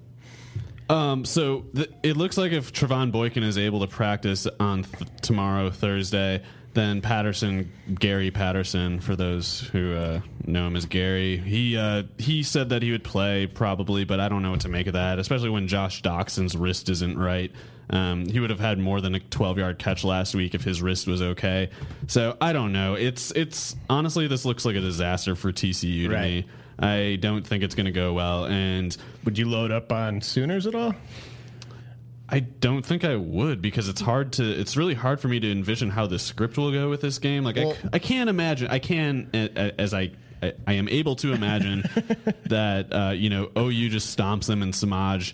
Um, so th- it looks like if Trevone Boykin is able to practice on th- tomorrow, Thursday, then Patterson, Gary Patterson, for those who uh, know him as Gary, he uh, he said that he would play probably, but I don't know what to make of that, especially when Josh Doctson's wrist isn't right. Um, he would have had more than a 12 yard catch last week if his wrist was okay. So I don't know. It's it's honestly this looks like a disaster for TCU to Right. me. I don't think it's going to go well, and Would you load up on Sooners at all? I don't think I would because it's hard to. It's really hard for me to envision how the script will go with this game. Like I, I can't imagine. I can as I. I I am able to imagine that uh, you know OU just stomps them and Samaje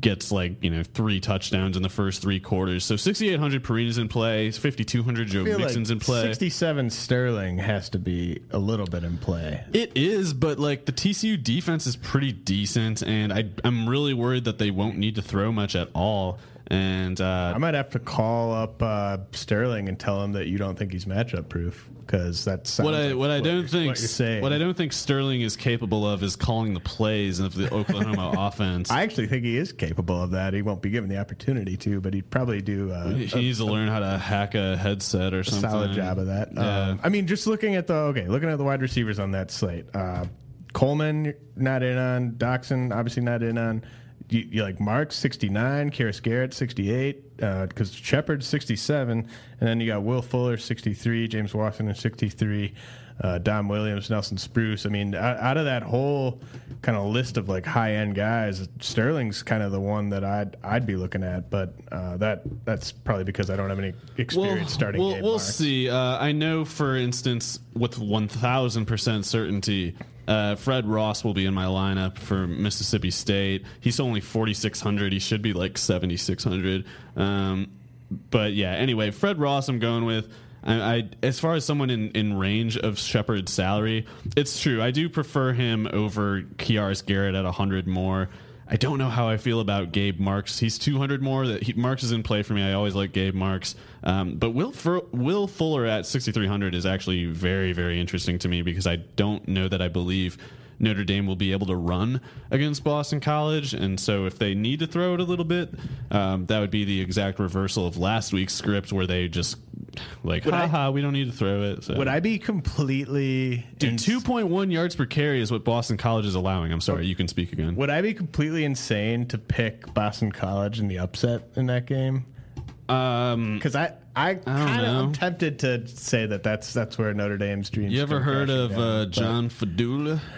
gets like you know three touchdowns in the first three quarters. So 6800 Perine's in play, 5200 Joe Mixon's like in play. 67 Sterling has to be a little bit in play. It is, but like the TCU defense is pretty decent, and I I'm really worried that they won't need to throw much at all. And uh, I might have to call up uh, Sterling and tell him that you don't think he's matchup proof because that's what I what I don't think what what I don't think Sterling is capable of is calling the plays of the Oklahoma offense. I actually think he is capable of that. He won't be given the opportunity to, but he'd probably do uh, he a, needs to learn how to hack a headset or a something. solid job of that. Yeah. Um, I mean, just looking at the okay, looking at the wide receivers on that slate. Uh, Coleman not in on. Doctson obviously not in on. You, you like Mark sixty nine, Karis Garrett sixty eight, because Shepard sixty seven, and then you got Will Fuller sixty three, James Washington sixty three, uh, Dom Williams, Nelson Spruce. I mean, out, out of that whole kind of list of like high end guys, Sterling's kind of the one that I'd I'd be looking at, but uh, that that's probably because I don't have any experience starting. We'll, we'll see. Uh, I know, for instance, with one thousand percent certainty, uh, Fred Ross will be in my lineup for Mississippi State. He's only forty six hundred. He should be like seventy six hundred. Um, but yeah, anyway, Fred Ross, I'm going with. I, I as far as someone in, in range of Shepard's salary, it's true. I do prefer him over Kiaris Garrett at hundred more. I don't know how I feel about Gabe Marks. He's 200 more. That he, Marks is in play for me. I always like Gabe Marks. Um, but Will Fur, Will Fuller at 6,300 is actually very very interesting to me because I don't know that I believe Notre Dame will be able to run against Boston College, and so if they need to throw it a little bit, um, that would be the exact reversal of last week's script where they just like, Would I- haha, we don't need to throw it. So. Would I be completely Dude, ins- 2.1 yards per carry is what Boston College is allowing. I'm sorry, you can speak again. Would I be completely insane to pick Boston College in the upset in that game? Um, Because I, I kind of. I'm tempted to say that that's that's where Notre Dame's dreams. You ever heard of down, uh, John Fadule?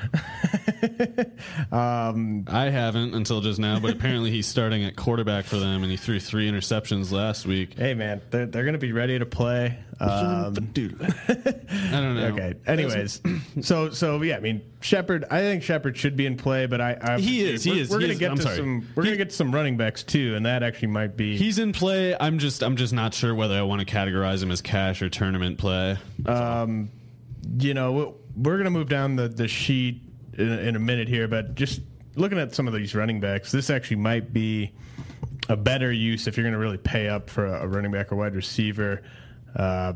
Um, I haven't until just now, but apparently he's starting at quarterback for them, and he threw three interceptions last week. Hey man, they're they're gonna be ready to play. Um, I don't know. okay. Anyways, so so yeah, I mean Shepard. I think Shepard should be in play, but I, I He is, he We're, is, we're he gonna is. get I'm to sorry. some. We're gonna get to some running backs too, and that actually might be. He's in play. I'm just I'm just not sure whether I want to categorize him as cash or tournament play. um, you know, we- we're going to move down the, the sheet in, in a minute here, but just looking at some of these running backs, this actually might be a better use if you're going to really pay up for a, a running back or wide receiver. Uh,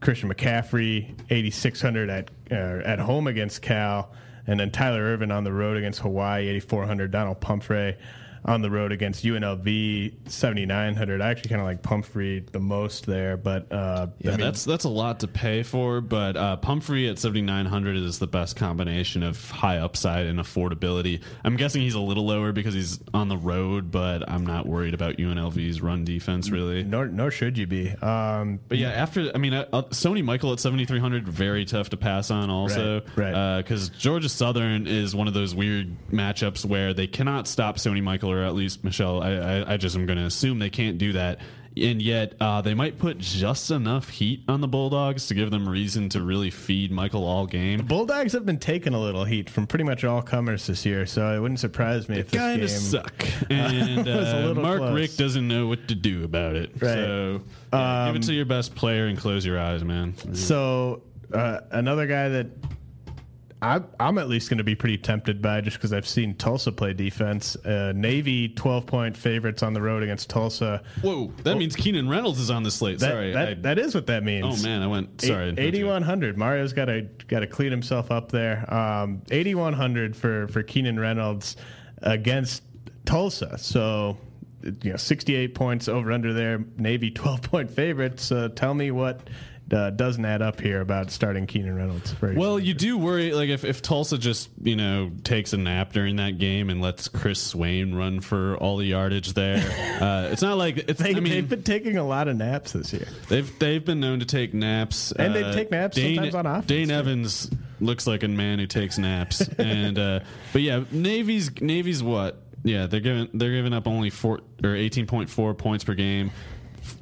Christian McCaffrey, 8,600 at uh, at home against Cal, and then Tyler Ervin on the road against Hawaii, 8,400. Donnel Pumphrey on the road against UNLV, 7,900. I actually kind of like Pumphrey the most there, but uh, Yeah, I mean, that's that's a lot to pay for, but uh, Pumphrey at 7900 is the best combination of high upside and affordability. I'm guessing he's a little lower because he's on the road, but I'm not worried about UNLV's run defense really. nor nor should you be. Um, But yeah, after I mean, uh, uh, Sony Michel at 7300 very tough to pass on also, Right, right. Because Georgia Southern is one of those weird matchups where they cannot stop Sony Michel or at least Michel. I, I, I just am going to assume they can't do that. And yet, uh, they might put just enough heat on the Bulldogs to give them reason to really feed Michael all game. Bulldogs have been taking a little heat from pretty much all comers this year, so it wouldn't surprise me if this Kind game of suck, and uh, Mark close. Richt doesn't know what to do about it. Right. So yeah, give Um, it to your best player and close your eyes, man. So uh, another guy that I, I'm at least going to be pretty tempted by just because I've seen Tulsa play defense. Uh, Navy 12 point favorites on the road against Tulsa. Whoa, that means Keenan Reynolds is on the slate. That, Sorry, that, I- that is what that means. Oh man, I went. Sorry, 8100. Mario's got to got to clean himself up there. Um, 8100 for for Keenan Reynolds against Tulsa. So you know, 68 points over under there. Navy 12 point favorites. Uh, tell me what uh, doesn't add up here about starting Keenan Reynolds. For Well, you do worry, like if, if Tulsa just you know takes a nap during that game and lets Chris Swain run for all the yardage there. uh, it's not like it's. they, I mean, they've been taking a lot of naps this year. They've they've been known to take naps, And they take naps sometimes on offense, Dane too. Evans looks like a man who takes naps, and uh, but yeah, Navy's Navy's what? Yeah, they're giving they're giving up only four or eighteen point four points per game.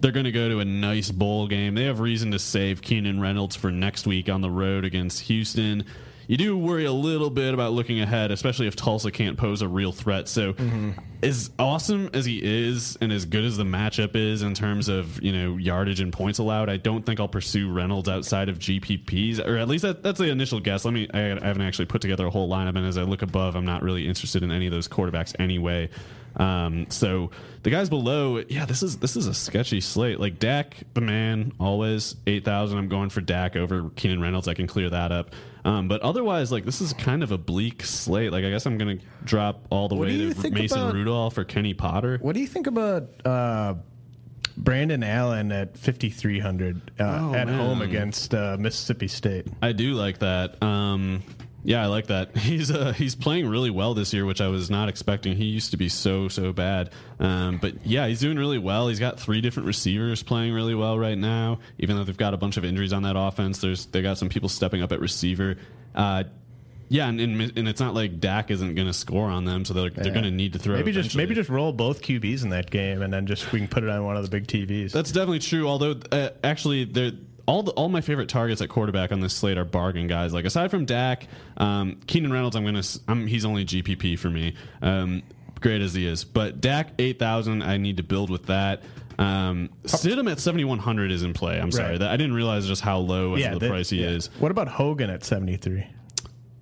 They're going to go to a nice bowl game. They have reason to save Keenan Reynolds for next week on the road against Houston. You do worry a little bit about looking ahead, especially if Tulsa can't pose a real threat. So, mm-hmm. as awesome as he is, and as good as the matchup is in terms of you know yardage and points allowed, I don't think I'll pursue Reynolds outside of GPPs, or at least that, that's the initial guess. Let me. I, I haven't actually put together a whole lineup, and as I look above, I'm not really interested in any of those quarterbacks anyway. Um, so the guys below, yeah, this is this is a sketchy slate. Like Dak, the man, always eight thousand. I'm going for Dak over Keenan Reynolds. I can clear that up. Um, but otherwise, like this is kind of a bleak slate. Like I guess I'm gonna drop all the What way to Mason about- Rudolph or Kenny Potter. What do you think about uh, Brandon Allen at 5,300 uh, Oh, at home against uh, Mississippi State? I do like that. Um, yeah, I like that. He's uh, he's playing really well this year, which I was not expecting. He used to be so so bad, um, but yeah, he's doing really well. He's got three different receivers playing really well right now. Even though they've got a bunch of injuries on that offense, there's they got some people stepping up at receiver. Uh, yeah, and, and and it's not like Dak isn't going to score on them, so they're they're going to need to throw. Maybe just maybe just roll both QBs in that game, and then just we can put it on one of the big TVs. That's definitely true. Although, uh, actually, they're, all the, all my favorite targets at quarterback on this slate are bargain guys. Like aside from Dak, um, Keenan Reynolds, I'm gonna I'm, he's only GPP for me. Um, great as he is, but Dak eight thousand, I need to build with that. Um, Stidham at 7100 is in play. I'm sorry, that, I didn't realize just how low of the that- price he yeah. is. What about Hogan at 73?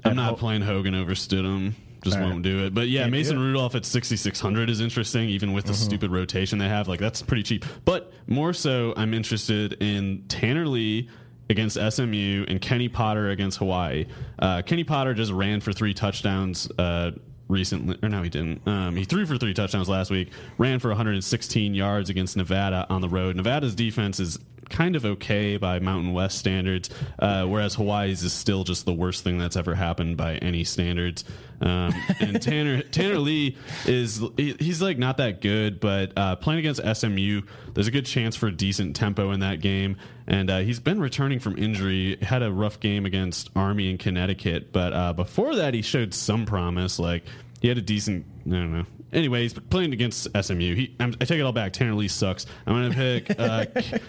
I'm not playing Hogan over Stidham. Just All right. won't do it. But yeah, Can't Mason. Rudolph at 6,600 is interesting, even with the stupid rotation they have. Like, that's pretty cheap. But more so, I'm interested in Tanner Lee against SMU and Kenny Potter against Hawaii. Uh, Kenny Potter just ran for three touchdowns. Uh, Recently, or no, he didn't. Um, he threw for three touchdowns last week. Ran for 116 yards against Nevada on the road. Nevada's defense is kind of okay by Mountain West standards, uh, whereas Hawaii's is still just the worst thing that's ever happened by any standards. Um, and Tanner Tanner Lee is he- he's like not that good, but uh, playing against SMU, there's a good chance for a decent tempo in that game. And uh, he's been returning from injury. Had a rough game against Army in Connecticut, but uh, before that he showed some promise. Like he had a decent. I don't know. Anyway, he's playing against SMU. He, I'm, I take it all back. Tanner Lee sucks. I'm going to pick uh,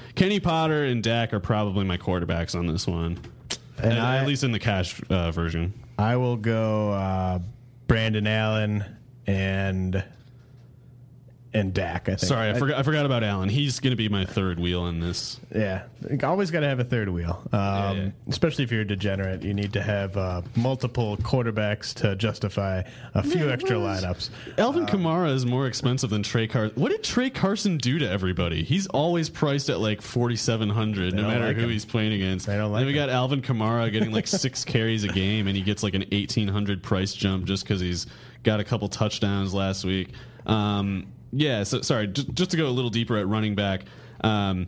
Kenny Potter and Dak are probably my quarterbacks on this one, And at, I- at least in the cash uh, version. I will go uh, Brandon Allen and and Dak. I think. Sorry, I forgot. I forgot about Allen. He's going to be my third wheel in this. Yeah, always got to have a third wheel. Um, yeah. Especially if you're a degenerate, you need to have uh, multiple quarterbacks to justify a few extra lineups. Alvin Kamara is more expensive than Tra Carson. What did Tra Carson do to everybody? He's always priced at like forty seven hundred, no matter like who him. he's playing against. They don't And like then we him. got Alvin Kamara getting like six carries a game, and he gets like an eighteen hundred price jump just because he's got a couple touchdowns last week. Um, yeah, so sorry, just, just to go a little deeper at running back. Um,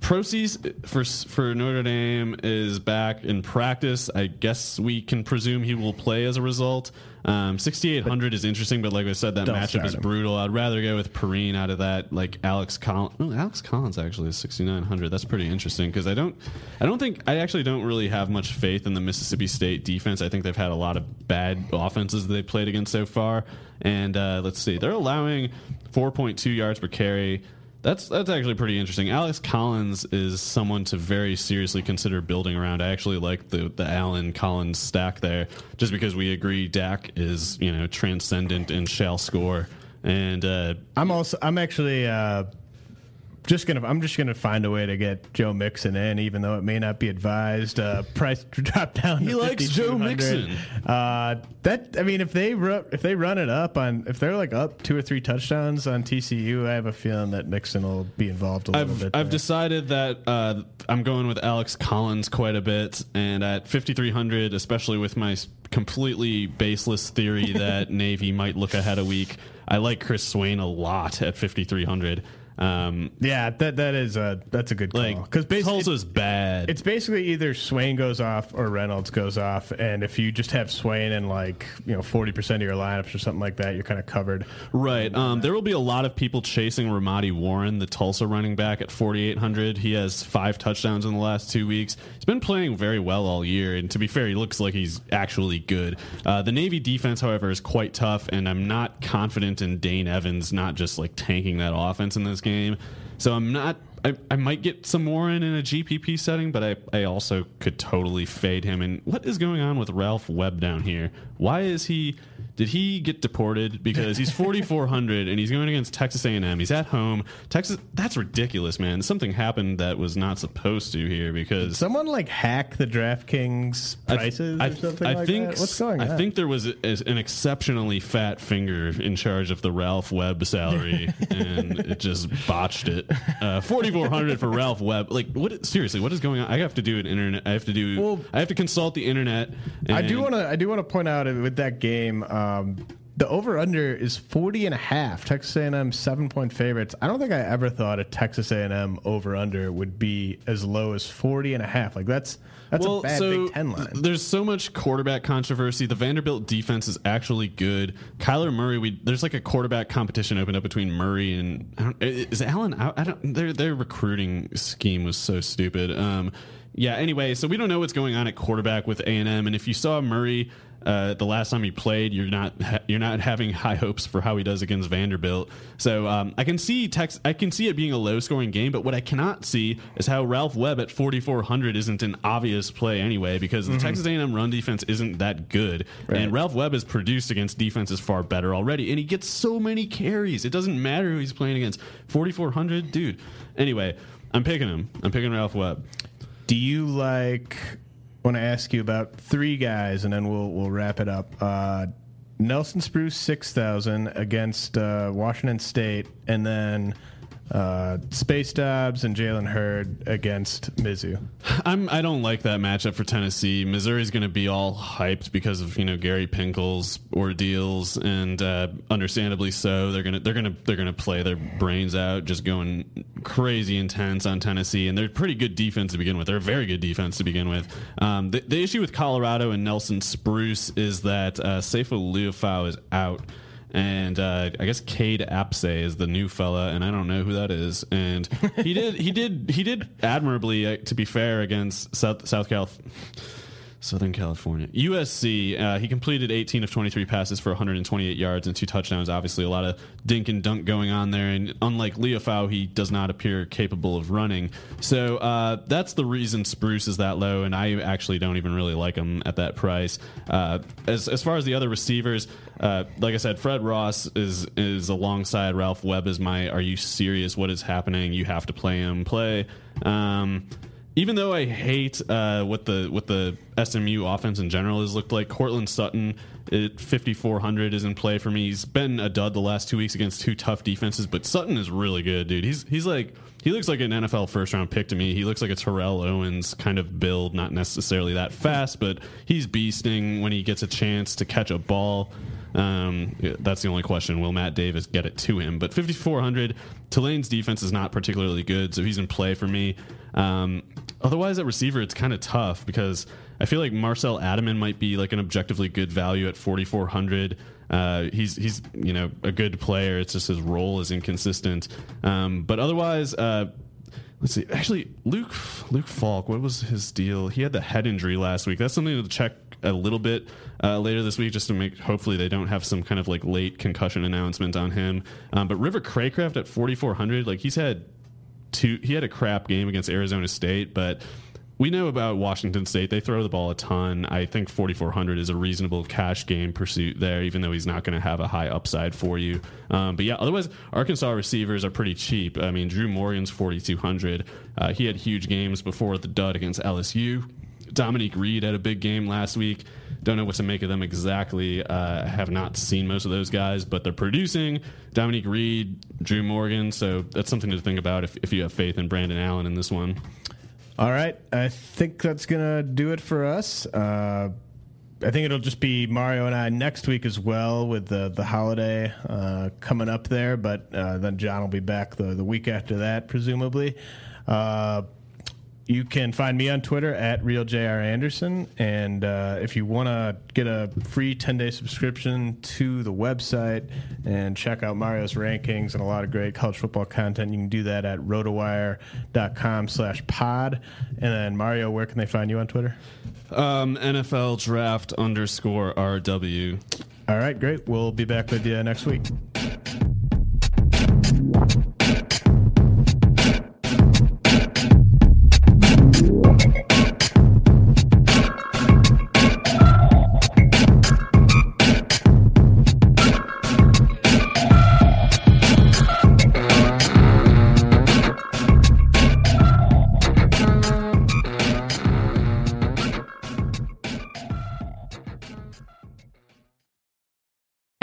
Prosise for for Notre Dame is back in practice. I guess we can presume he will play as a result. Um, 6,800 is interesting, but like I said, that Don't matchup is brutal. I'd rather go with Perine out of that. Like Alex Collins. Oh, Alex Collins actually is 6,900. That's pretty interesting because I don't, I don't think I actually don't really have much faith in the Mississippi State defense. I think they've had a lot of bad offenses that they've played against so far. And uh, let's see, they're allowing 4.2 yards per carry. That's that's actually pretty interesting. Alex Collins is someone to very seriously consider building around. I actually like the the Allen Collins stack there, just because we agree Dak is you know transcendent and shall score. And uh, I'm also I'm actually uh, just gonna I'm just gonna find a way to get Joe Mixon in, even though it may not be advised. Uh, price drop down. He likes Joe 5,200. Mixon. Uh, that I mean, if they ru- if they run it up on if they're like up two or three touchdowns on TCU, I have a feeling that Mixon will be involved a little I've bit. I've there. decided that uh, I'm going with Alex Collins quite a bit, and at 5300, especially with my completely baseless theory that Navy might look ahead a week, I like Chris Swain a lot at 5300. Um, yeah, that that is a that's a good call like because basically Tulsa's bad. It's basically either Swain goes off or Reynolds goes off, and if you just have Swain in like you know forty percent of your lineups or something like that, you're kind of covered. Right. Um, there will be a lot of people chasing Ramadi Warren, the Tulsa running back, at 4,800. He has five touchdowns in the last two weeks. He's been playing very well all year, and to be fair, he looks like he's actually good. Uh, the Navy defense, however, is quite tough, and I'm not confident in Dane Evans not just like tanking that offense in this game. So I'm not. I, I might get some Warren in a GPP setting, but I, I also could totally fade him. And what is going on with Ralph Webb down here? Why is he? Did he get deported? Because he's 4,400 and he's going against Texas A&M. He's at home. Texas. That's ridiculous, man. Something happened that was not supposed to here because Someone like hack the DraftKings prices I, or something I like think that. What's going on? I think there was a, an exceptionally fat finger in charge of the Ralph Webb salary, and it just botched it. Uh, Forty four hundred for Ralph Webb. Like, what? Seriously, what is going on? I have to do an internet. I have to do. Well- I have to consult the internet. I do want to. I do want to point out with that game. Um, the over under is 40 and a half. Texas A&M seven point favorites. I don't think I ever thought a Texas A&M over under would be as low as 40 and a half. Like that's that's a bad Big Ten line. There's so much quarterback controversy. The Vanderbilt defense is actually good. Kyler Murray, we there's like a quarterback competition opened up between Murray and I don't, is Allen out? I don't. Their their recruiting scheme was so stupid. Um, yeah. Anyway, so we don't know what's going on at quarterback with A and M, and if you saw Murray. Uh, the last time he played, you're not ha- you're not having high hopes for how he does against Vanderbilt. So um, I can see Tex I can see it being a low scoring game, but what I cannot see is how Ralph Webb at 4400 isn't an obvious play anyway because the Texas A&M run defense isn't that good, and Ralph Webb has produced against defenses far better already, and he gets so many carries. It doesn't matter who he's playing against. 4400, dude. Anyway, I'm picking him. I'm picking Ralph Webb. Do you like? Want to ask you about three guys, and then we'll we'll wrap it up. Uh, Nelson Spruce six thousand against uh, Washington State, and then uh, Space Dobbs and Jalen Hurd against Mizzou. I'm I don't like that matchup for Tennessee. Missouri's going to be all hyped because of you know Gary Pinkel's ordeals, and uh, understandably so. They're gonna they're gonna they're gonna play their brains out, just going crazy intense on Tennessee, and they're pretty good defense to begin with. They're a very good defense to begin with. Um, the, the issue with Colorado and Nelson Spruce is that uh, Sefo Liufau is out and uh, I guess Cade Apsay is the new fella, and I don't know who that is. And he did he did he did admirably, uh, to be fair, against South South. Southern California. USC, uh, he completed 18 of 23 passes for 128 yards and two touchdowns. Obviously, a lot of dink and dunk going on there. And unlike Liufau, he does not appear capable of running. So uh, that's the reason Spruce is that low. And I actually don't even really like him at that price. Uh, as, as far as the other receivers, uh, like I said, Fred Ross is is alongside Ralph Webb as my. Are you serious? What is happening? You have to play him. Play. Um, even though I hate uh, what the what the SMU offense in general has looked like, Courtland Sutton at 5400 is in play for me. He's been a dud the last two weeks against two tough defenses, but Sutton is really good, dude. He's he's like he looks like an NFL first round pick to me. He looks like a Terrell Owens kind of build, not necessarily that fast, but he's beasting when he gets a chance to catch a ball. Um, that's the only question. Will Matt Davis get it to him? But 5,400, Tulane's defense is not particularly good, so he's in play for me. Um, otherwise, at receiver, it's kind of tough because I feel like Marcell Ateman might be like an objectively good value at 4,400. Uh, he's he's you know a good player. It's just his role is inconsistent. Um, but otherwise, uh, let's see. Actually, Luke Luke Falk, what was his deal? He had the head injury last week. That's something to check a little bit uh, later this week, just to make hopefully they don't have some kind of like late concussion announcement on him. Um, but River Cracraft at 4400, like he's had two. He had a crap game against Arizona State, but we know about Washington State. They throw the ball a ton. I think 4,400 is a reasonable cash game pursuit there, even though he's not going to have a high upside for you. Um, but yeah, otherwise, Arkansas receivers are pretty cheap. I mean, Drew Morgan's 4,200. Uh, he had huge games before the dud against LSU. Dominique Reed had a big game last week. Don't know what to make of them exactly. Uh, have not seen most of those guys, but they're producing. Dominique Reed, Drew Morgan. So that's something to think about if, if you have faith in Brandon Allen in this one. All right. I think that's going to do it for us. Uh, I think it'll just be Mario and I next week as well with the the holiday uh, coming up there. But uh, then John will be back the, the week after that, presumably. You can find me on Twitter at RealJRAnderson. And uh, if you want to get a free 10 day subscription to the website and check out Mario's rankings and a lot of great college football content, you can do that at rotowire.com slash pod. And then, Mario, where can they find you on Twitter? Um, NFL draft underscore RW. All right, great. We'll be back with you next week.